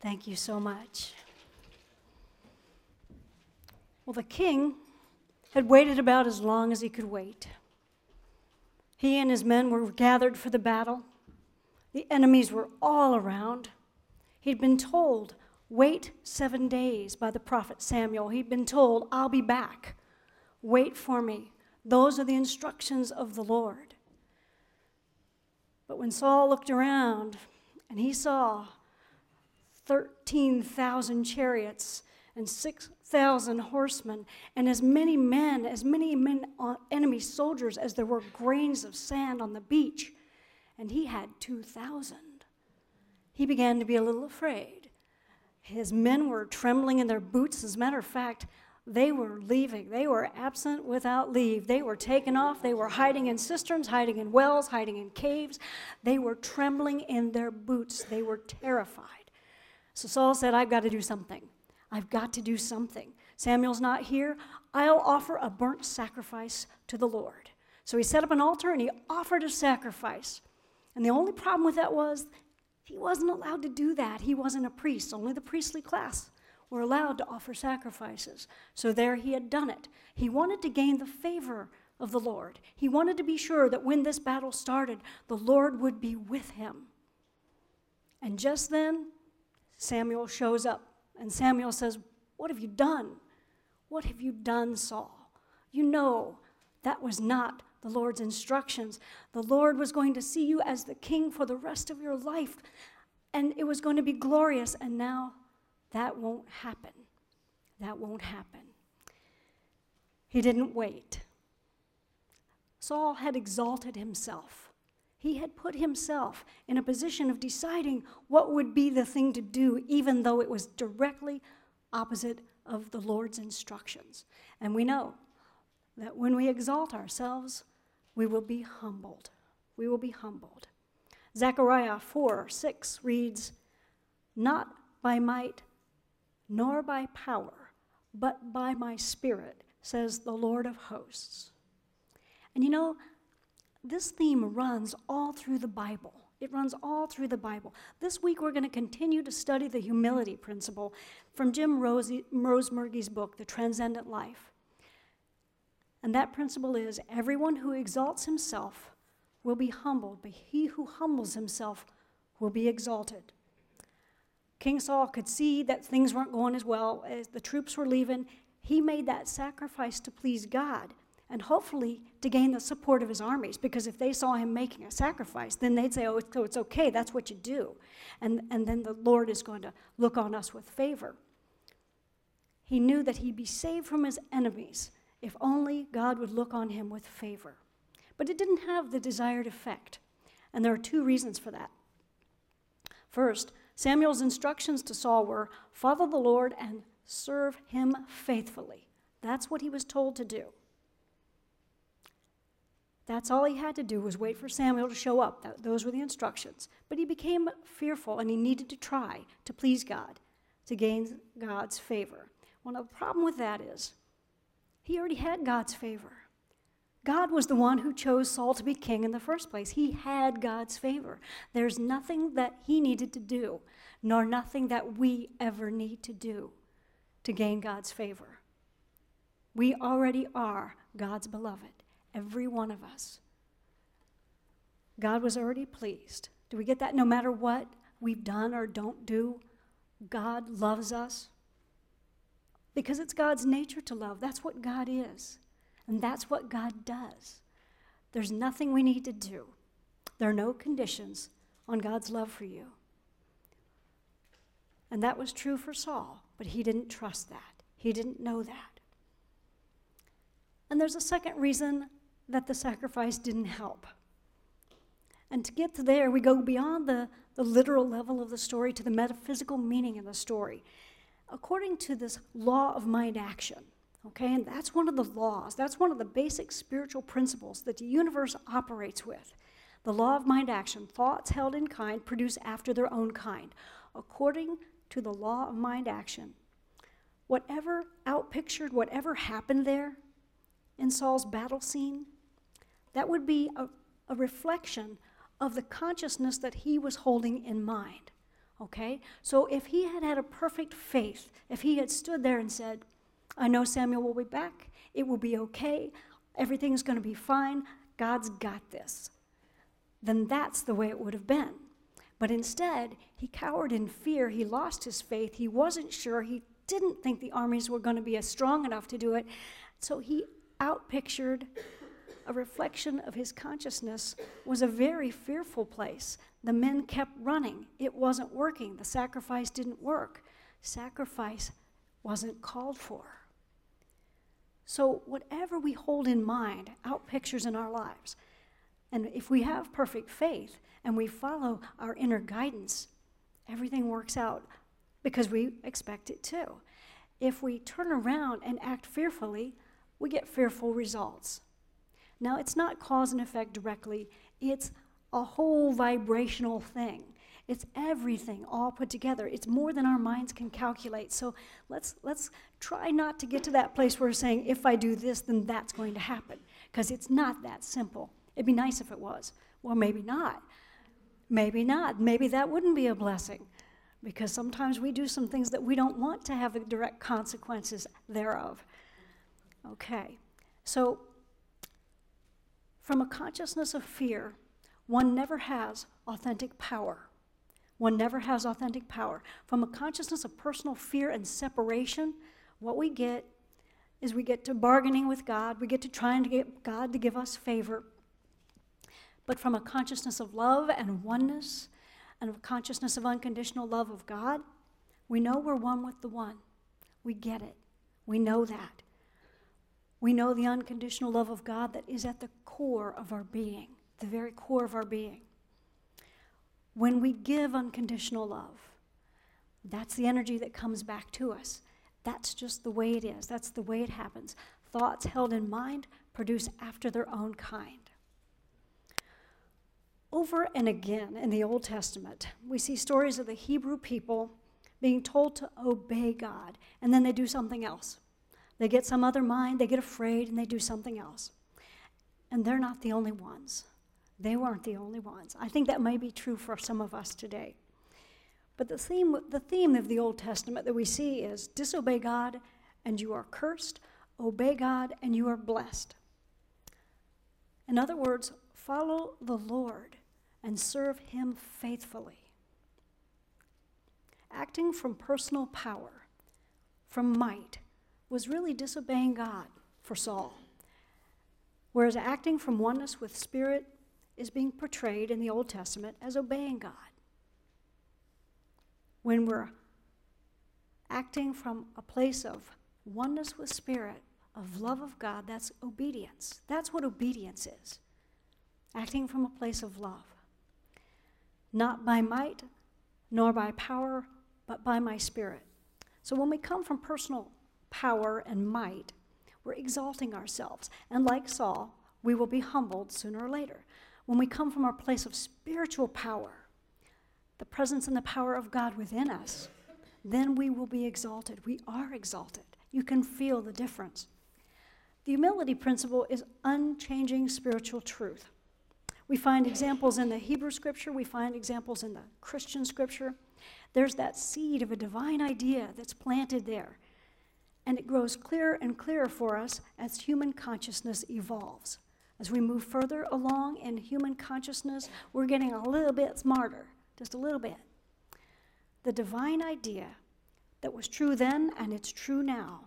Thank you so much. Well, the king had waited about as long as he could wait. He and his men were gathered for the battle. The enemies were all around. He'd been told, wait seven days by the prophet Samuel. He'd been told, I'll be back. Wait for me. Those are the instructions of the Lord. But when Saul looked around and he saw 13,000 chariots and 6,000 horsemen, and as many men, as many men, uh, enemy soldiers as there were grains of sand on the beach, and he had 2,000. He began to be a little afraid. His men were trembling in their boots. As a matter of fact, they were leaving. They were absent without leave. They were taken off. They were hiding in cisterns, hiding in wells, hiding in caves. They were trembling in their boots. They were terrified. So Saul said, I've got to do something. I've got to do something. Samuel's not here. I'll offer a burnt sacrifice to the Lord. So he set up an altar and he offered a sacrifice. And the only problem with that was he wasn't allowed to do that. He wasn't a priest, only the priestly class were allowed to offer sacrifices. So there he had done it. He wanted to gain the favor of the Lord. He wanted to be sure that when this battle started, the Lord would be with him. And just then, Samuel shows up, and Samuel says, What have you done? What have you done, Saul? You know that was not the Lord's instructions. The Lord was going to see you as the king for the rest of your life, and it was going to be glorious, and now that won't happen. That won't happen. He didn't wait. Saul had exalted himself. He had put himself in a position of deciding what would be the thing to do, even though it was directly opposite of the Lord's instructions. And we know that when we exalt ourselves, we will be humbled. We will be humbled. Zechariah 4 6 reads, Not by might nor by power, but by my spirit, says the Lord of hosts. And you know, this theme runs all through the Bible. It runs all through the Bible. This week, we're going to continue to study the humility principle from Jim Rosie, Rosemergy's book, The Transcendent Life. And that principle is everyone who exalts himself will be humbled, but he who humbles himself will be exalted. King Saul could see that things weren't going as well as the troops were leaving. He made that sacrifice to please God and hopefully to gain the support of his armies because if they saw him making a sacrifice, then they'd say, oh, it's okay, that's what you do. And, and then the Lord is going to look on us with favor. He knew that he'd be saved from his enemies if only God would look on him with favor. But it didn't have the desired effect. And there are two reasons for that. First, Samuel's instructions to Saul were follow the Lord and serve him faithfully. That's what he was told to do. That's all he had to do was wait for Samuel to show up. That, those were the instructions. But he became fearful and he needed to try to please God, to gain God's favor. One of the problem with that is he already had God's favor. God was the one who chose Saul to be king in the first place. He had God's favor. There's nothing that he needed to do, nor nothing that we ever need to do to gain God's favor. We already are God's beloved, every one of us. God was already pleased. Do we get that? No matter what we've done or don't do, God loves us. Because it's God's nature to love. That's what God is. And that's what God does. There's nothing we need to do, there are no conditions on God's love for you. And that was true for Saul, but he didn't trust that. He didn't know that. And there's a second reason that the sacrifice didn't help. And to get to there, we go beyond the, the literal level of the story to the metaphysical meaning of the story. According to this law of mind action, Okay, and that's one of the laws. That's one of the basic spiritual principles that the universe operates with. The law of mind action thoughts held in kind produce after their own kind. According to the law of mind action, whatever outpictured, whatever happened there in Saul's battle scene, that would be a, a reflection of the consciousness that he was holding in mind. Okay? So if he had had a perfect faith, if he had stood there and said, I know Samuel will be back, it will be okay, everything's going to be fine, God's got this, then that's the way it would have been. But instead, he cowered in fear. He lost his faith. He wasn't sure. He didn't think the armies were going to be as strong enough to do it. So he outpictured a reflection of his consciousness was a very fearful place. The men kept running. It wasn't working. The sacrifice didn't work. Sacrifice wasn't called for. So, whatever we hold in mind out pictures in our lives. And if we have perfect faith and we follow our inner guidance, everything works out because we expect it to. If we turn around and act fearfully, we get fearful results. Now, it's not cause and effect directly, it's a whole vibrational thing. It's everything all put together. It's more than our minds can calculate. So let's, let's try not to get to that place where we're saying, if I do this, then that's going to happen. Because it's not that simple. It'd be nice if it was. Well, maybe not. Maybe not. Maybe that wouldn't be a blessing. Because sometimes we do some things that we don't want to have direct consequences thereof. Okay. So, from a consciousness of fear, one never has authentic power. One never has authentic power. From a consciousness of personal fear and separation, what we get is we get to bargaining with God, we get to trying to get God to give us favor. But from a consciousness of love and oneness, and a consciousness of unconditional love of God, we know we're one with the one. We get it. We know that. We know the unconditional love of God that is at the core of our being, the very core of our being. When we give unconditional love, that's the energy that comes back to us. That's just the way it is. That's the way it happens. Thoughts held in mind produce after their own kind. Over and again in the Old Testament, we see stories of the Hebrew people being told to obey God, and then they do something else. They get some other mind, they get afraid, and they do something else. And they're not the only ones. They weren't the only ones. I think that may be true for some of us today. But the theme, the theme of the Old Testament that we see is disobey God and you are cursed, obey God and you are blessed. In other words, follow the Lord and serve Him faithfully. Acting from personal power, from might, was really disobeying God for Saul. Whereas acting from oneness with Spirit is being portrayed in the Old Testament as obeying God. When we're acting from a place of oneness with Spirit, of love of God, that's obedience. That's what obedience is. Acting from a place of love. Not by might, nor by power, but by my Spirit. So when we come from personal power, and might, we're exalting ourselves. And like Saul, we will be humbled sooner or later. When we come from our place of spiritual power, the presence and the power of God within us, then we will be exalted. We are exalted. You can feel the difference. The humility principle is unchanging spiritual truth. We find examples in the Hebrew scripture, we find examples in the Christian scripture. There's that seed of a divine idea that's planted there and it grows clearer and clearer for us as human consciousness evolves. As we move further along in human consciousness, we're getting a little bit smarter, just a little bit. The divine idea that was true then and it's true now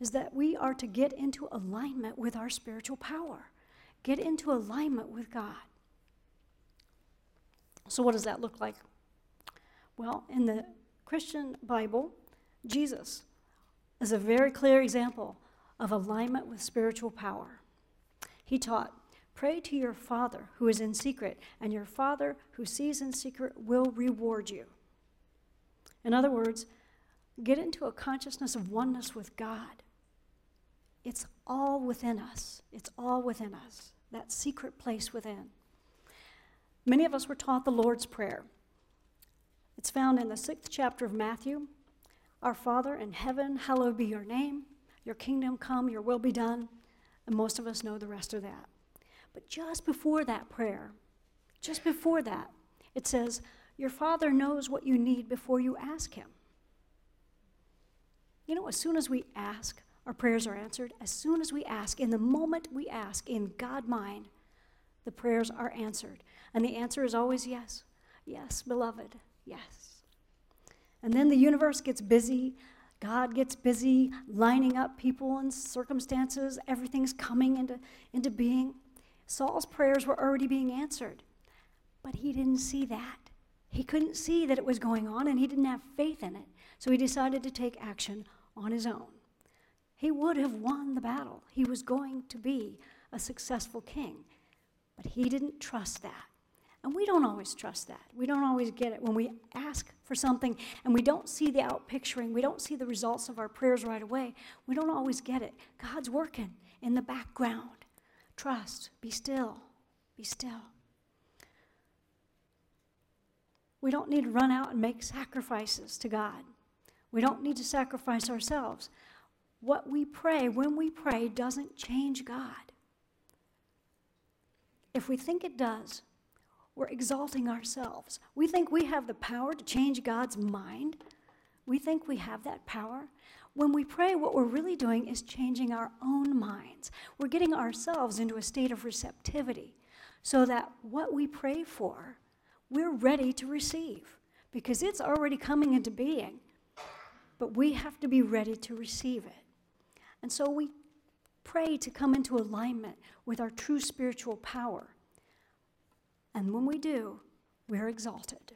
is that we are to get into alignment with our spiritual power, get into alignment with God. So, what does that look like? Well, in the Christian Bible, Jesus is a very clear example of alignment with spiritual power. He taught, Pray to your Father who is in secret, and your Father who sees in secret will reward you. In other words, get into a consciousness of oneness with God. It's all within us. It's all within us, that secret place within. Many of us were taught the Lord's Prayer. It's found in the sixth chapter of Matthew, our Father in heaven, hallowed be your name. Your kingdom come, your will be done. And most of us know the rest of that. But just before that prayer, just before that, it says, Your Father knows what you need before you ask Him. You know, as soon as we ask, our prayers are answered. As soon as we ask, in the moment we ask, in God mind, the prayers are answered. And the answer is always yes. Yes, beloved, yes. And then the universe gets busy. God gets busy lining up people and circumstances. Everything's coming into, into being. Saul's prayers were already being answered, but he didn't see that. He couldn't see that it was going on, and he didn't have faith in it. So he decided to take action on his own. He would have won the battle. He was going to be a successful king. But he didn't trust that. And we don't always trust that. We don't always get it. When we ask for something and we don't see the outpicturing, we don't see the results of our prayers right away, we don't always get it. God's working in the background. Trust. Be still. Be still. We don't need to run out and make sacrifices to God. We don't need to sacrifice ourselves. What we pray, when we pray, doesn't change God. If we think it does, we're exalting ourselves. We think we have the power to change God's mind. We think we have that power. When we pray, what we're really doing is changing our own minds. We're getting ourselves into a state of receptivity so that what we pray for, we're ready to receive because it's already coming into being. But we have to be ready to receive it. And so we pray to come into alignment with our true spiritual power. And when we do, we're exalted.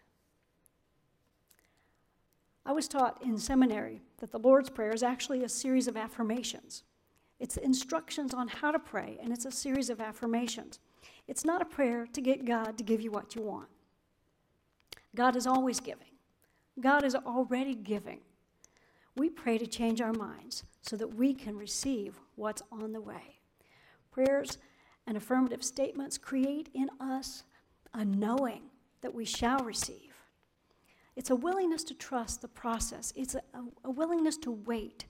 I was taught in seminary that the Lord's Prayer is actually a series of affirmations. It's instructions on how to pray, and it's a series of affirmations. It's not a prayer to get God to give you what you want. God is always giving, God is already giving. We pray to change our minds so that we can receive what's on the way. Prayers and affirmative statements create in us a knowing that we shall receive. It's a willingness to trust the process, it's a, a, willingness to wait,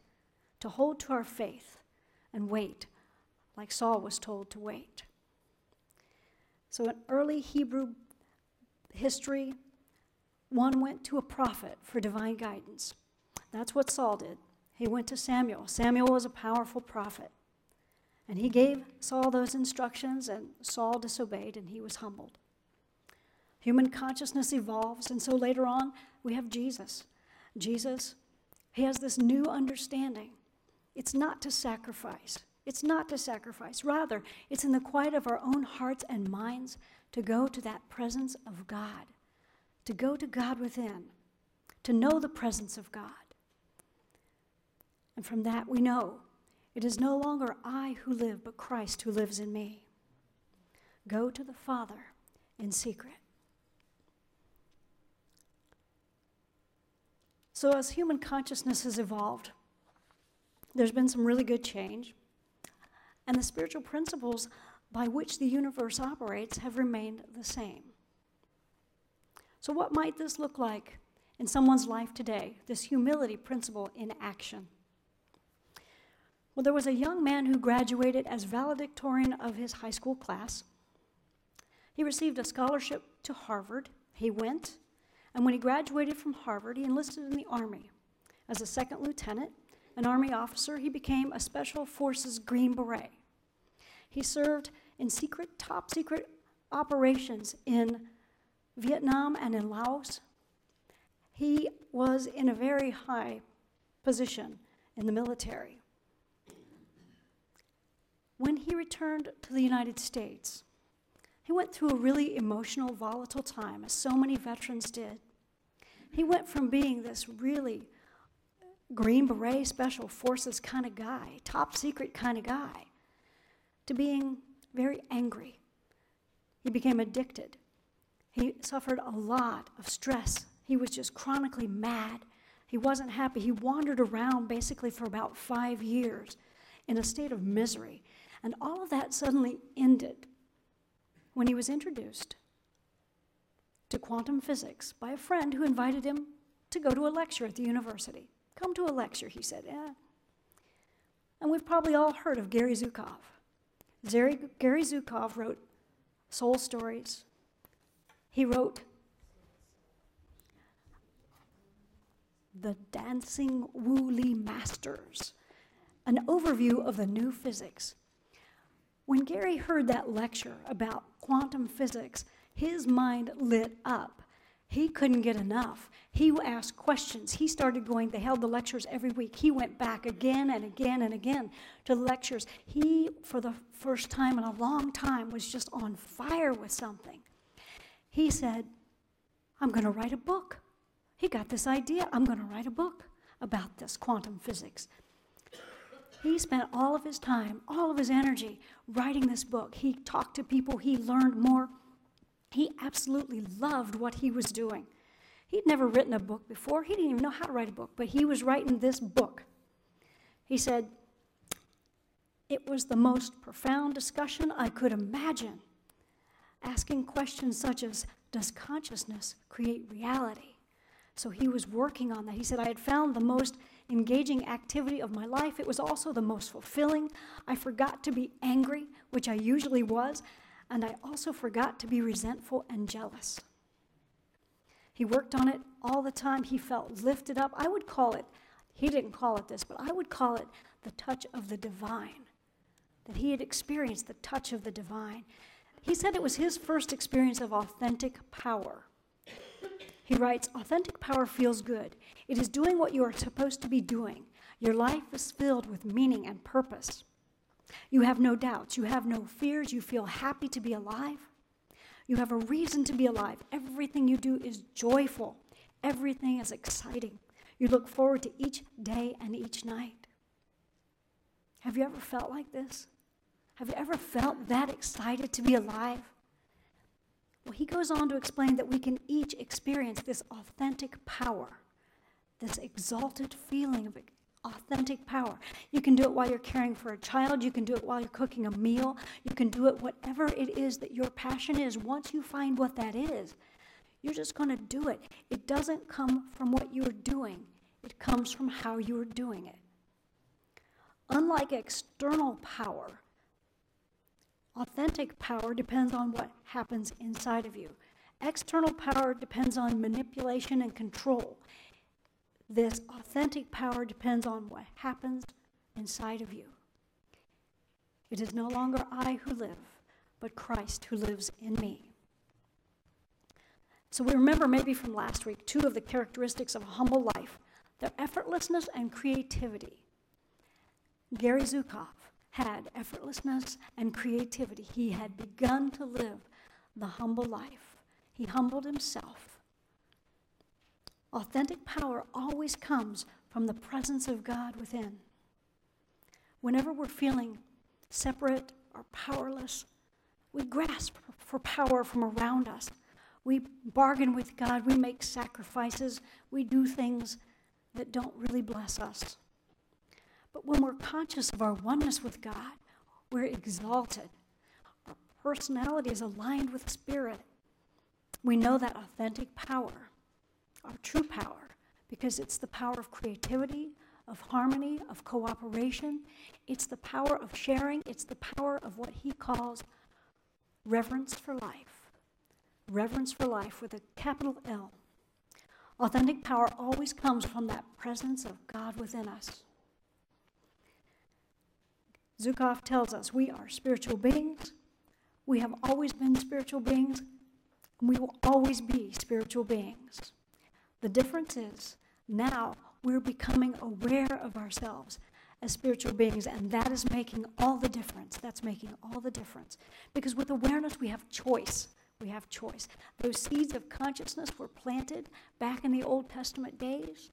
to hold to our faith and wait, like Saul was told to wait. So, in early Hebrew history, one went to a prophet for divine guidance. That's what Saul did. He went to Samuel. Samuel was a powerful prophet. And he gave Saul those instructions, and Saul disobeyed, and he was humbled. Human consciousness evolves, and so later on, we have Jesus. Jesus, he has this new understanding. It's not to sacrifice. It's not to sacrifice. Rather, it's in the quiet of our own hearts and minds to go to that presence of God, to go to God within, to know the presence of God. And from that, we know it is no longer I who live, but Christ who lives in me. Go to the Father in secret. So, as human consciousness has evolved, there's been some really good change, and the spiritual principles by which the universe operates have remained the same. So, what might this look like in someone's life today, this humility principle in action? Well, there was a young man who graduated as valedictorian of his high school class. He received a scholarship to Harvard. He went, and when he graduated from Harvard, he enlisted in the Army. As a second lieutenant, an Army officer, he became a Special Forces Green Beret. He served in secret, top secret operations in Vietnam and in Laos. He was in a very high position in the military. When he returned to the United States, he went through a really emotional, volatile time, as so many veterans did. He went from being this really Green Beret Special Forces kind of guy, top secret kind of guy, to being very angry. He became addicted. He suffered a lot of stress. He was just chronically mad. He wasn't happy. He wandered around basically for about five years in a state of misery. And all of that suddenly ended when he was introduced to quantum physics by a friend who invited him to go to a lecture at the university. Come to a lecture, he said. And we've probably all heard of Gary Zukav. Gary Zukav wrote Soul Stories. He wrote The Dancing Wu-Li Masters, an overview of the new physics. When Gary heard that lecture about quantum physics, his mind lit up. He couldn't get enough. He asked questions. He started going, they held the lectures every week. He went back again and again and again to the lectures. He, for the first time in a long time, was just on fire with something. He said, I'm going to write a book. He got this idea I'm going to write a book about this quantum physics. He spent all of his time, all of his energy writing this book. He talked to people, he learned more. He absolutely loved what he was doing. He'd never written a book before, he didn't even know how to write a book, but he was writing this book. He said, It was the most profound discussion I could imagine, asking questions such as Does consciousness create reality? So he was working on that. He said, I had found the most engaging activity of my life. It was also the most fulfilling. I forgot to be angry, which I usually was, and I also forgot to be resentful and jealous. He worked on it all the time. He felt lifted up. I would call it, he didn't call it this, but I would call it the touch of the divine. That he had experienced the touch of the divine. He said it was his first experience of authentic power. He writes Authentic power feels good. It is doing what you are supposed to be doing. Your life is filled with meaning and purpose. You have no doubts. You have no fears. You feel happy to be alive. You have a reason to be alive. Everything you do is joyful, everything is exciting. You look forward to each day and each night. Have you ever felt like this? Have you ever felt that excited to be alive? Well, he goes on to explain that we can each experience this authentic power, this exalted feeling of authentic power. You can do it while you're caring for a child. You can do it while you're cooking a meal. You can do it whatever it is that your passion is. Once you find what that is, you're just going to do it. It doesn't come from what you're doing, it comes from how you're doing it. Unlike external power, authentic power depends on what happens inside of you. External power depends on manipulation and control. This authentic power depends on what happens inside of you. It is no longer I who live, but Christ who lives in me. So we remember maybe from last week two of the characteristics of a humble life their effortlessness and creativity. Gary Zukav had effortlessness and creativity. He had begun to live the humble life. He humbled himself Authentic power always comes from the presence of God within. Whenever we're feeling separate or powerless, we grasp for power from around us. We bargain with God, we make sacrifices, we do things that don't really bless us. But when we're conscious of our oneness with God, we're exalted. Our personality is aligned with Spirit. We know that authentic power our true power because it's the power of creativity, of harmony, of cooperation. It's the power of sharing. It's the power of what he calls reverence for life. Reverence for life with a capital L. Authentic power always comes from that presence of God within us. Zukav tells us we are spiritual beings. We have always been spiritual beings, and we will always be spiritual beings. The difference is now we're becoming aware of ourselves as spiritual beings, and that is making all the difference. That's making all the difference. Because with awareness, we have choice. We have choice. Those seeds of consciousness were planted back in the Old Testament days,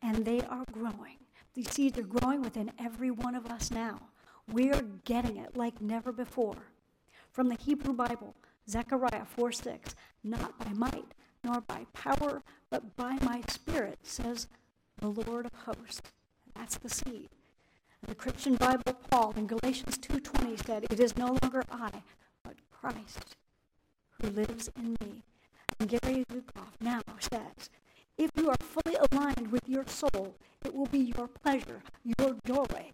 and they are growing. These seeds are growing within every one of us now. We're getting it like never before. From the Hebrew Bible, Zechariah 4 6, not by might, nor by power, but by my spirit, says the Lord of hosts. That's the seed. The Christian Bible, Paul in Galatians 2.20 said, It is no longer I, but Christ who lives in me. And Gary Zukav now says, if you are fully aligned with your soul, it will be your pleasure, your joy,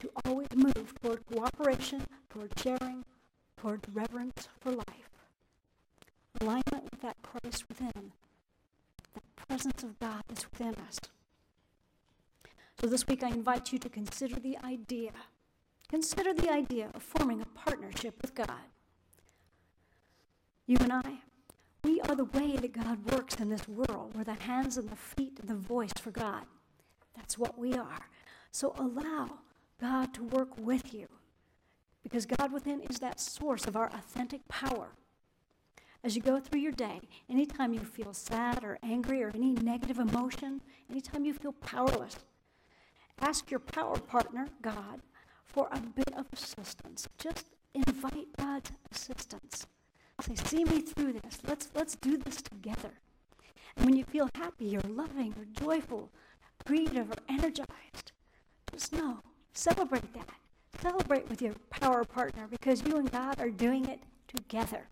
to always move toward cooperation, toward sharing, toward reverence for life alignment with that Christ within, the presence of God that's within us. So this week I invite you to consider the idea. Consider the idea of forming a partnership with God. You and I, we are the way that God works in this world. We're the hands and the feet and the voice for God. That's what we are. So allow God to work with you because God within is that source of our authentic power. As you go through your day, anytime you feel sad or angry or any negative emotion, anytime you feel powerless, ask your power partner, God, for a bit of assistance. Just invite God's assistance. Say, see me through this. Let's, let's do this together. And when you feel happy or loving or joyful, creative or energized, just know, celebrate that. Celebrate with your power partner because you and God are doing it together.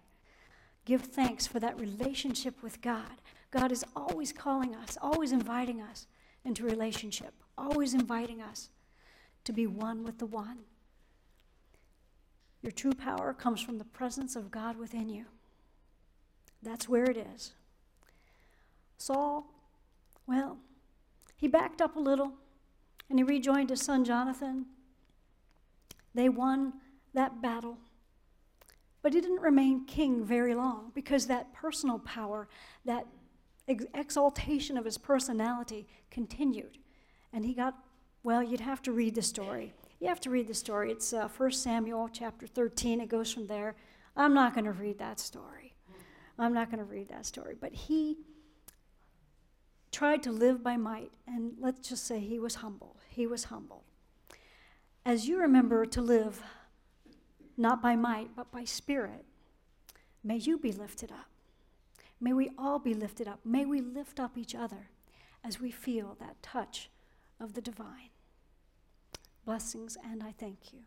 Give thanks for that relationship with God. God is always calling us, always inviting us into relationship, always inviting us to be one with the one. Your true power comes from the presence of God within you. That's where it is. Saul, well, he backed up a little and he rejoined his son Jonathan. They won that battle. But he didn't remain king very long because that personal power, that ex- exaltation of his personality continued. And he got, well, you'd have to read the story. You have to read the story. It's uh, 1 Samuel chapter 13. It goes from there. I'm not going to read that story. I'm not going to read that story. But he tried to live by might, and let's just say he was humble. He was humble. As you remember to live not by might, but by spirit, may you be lifted up. May we all be lifted up. May we lift up each other as we feel that touch of the divine. Blessings, and I thank you.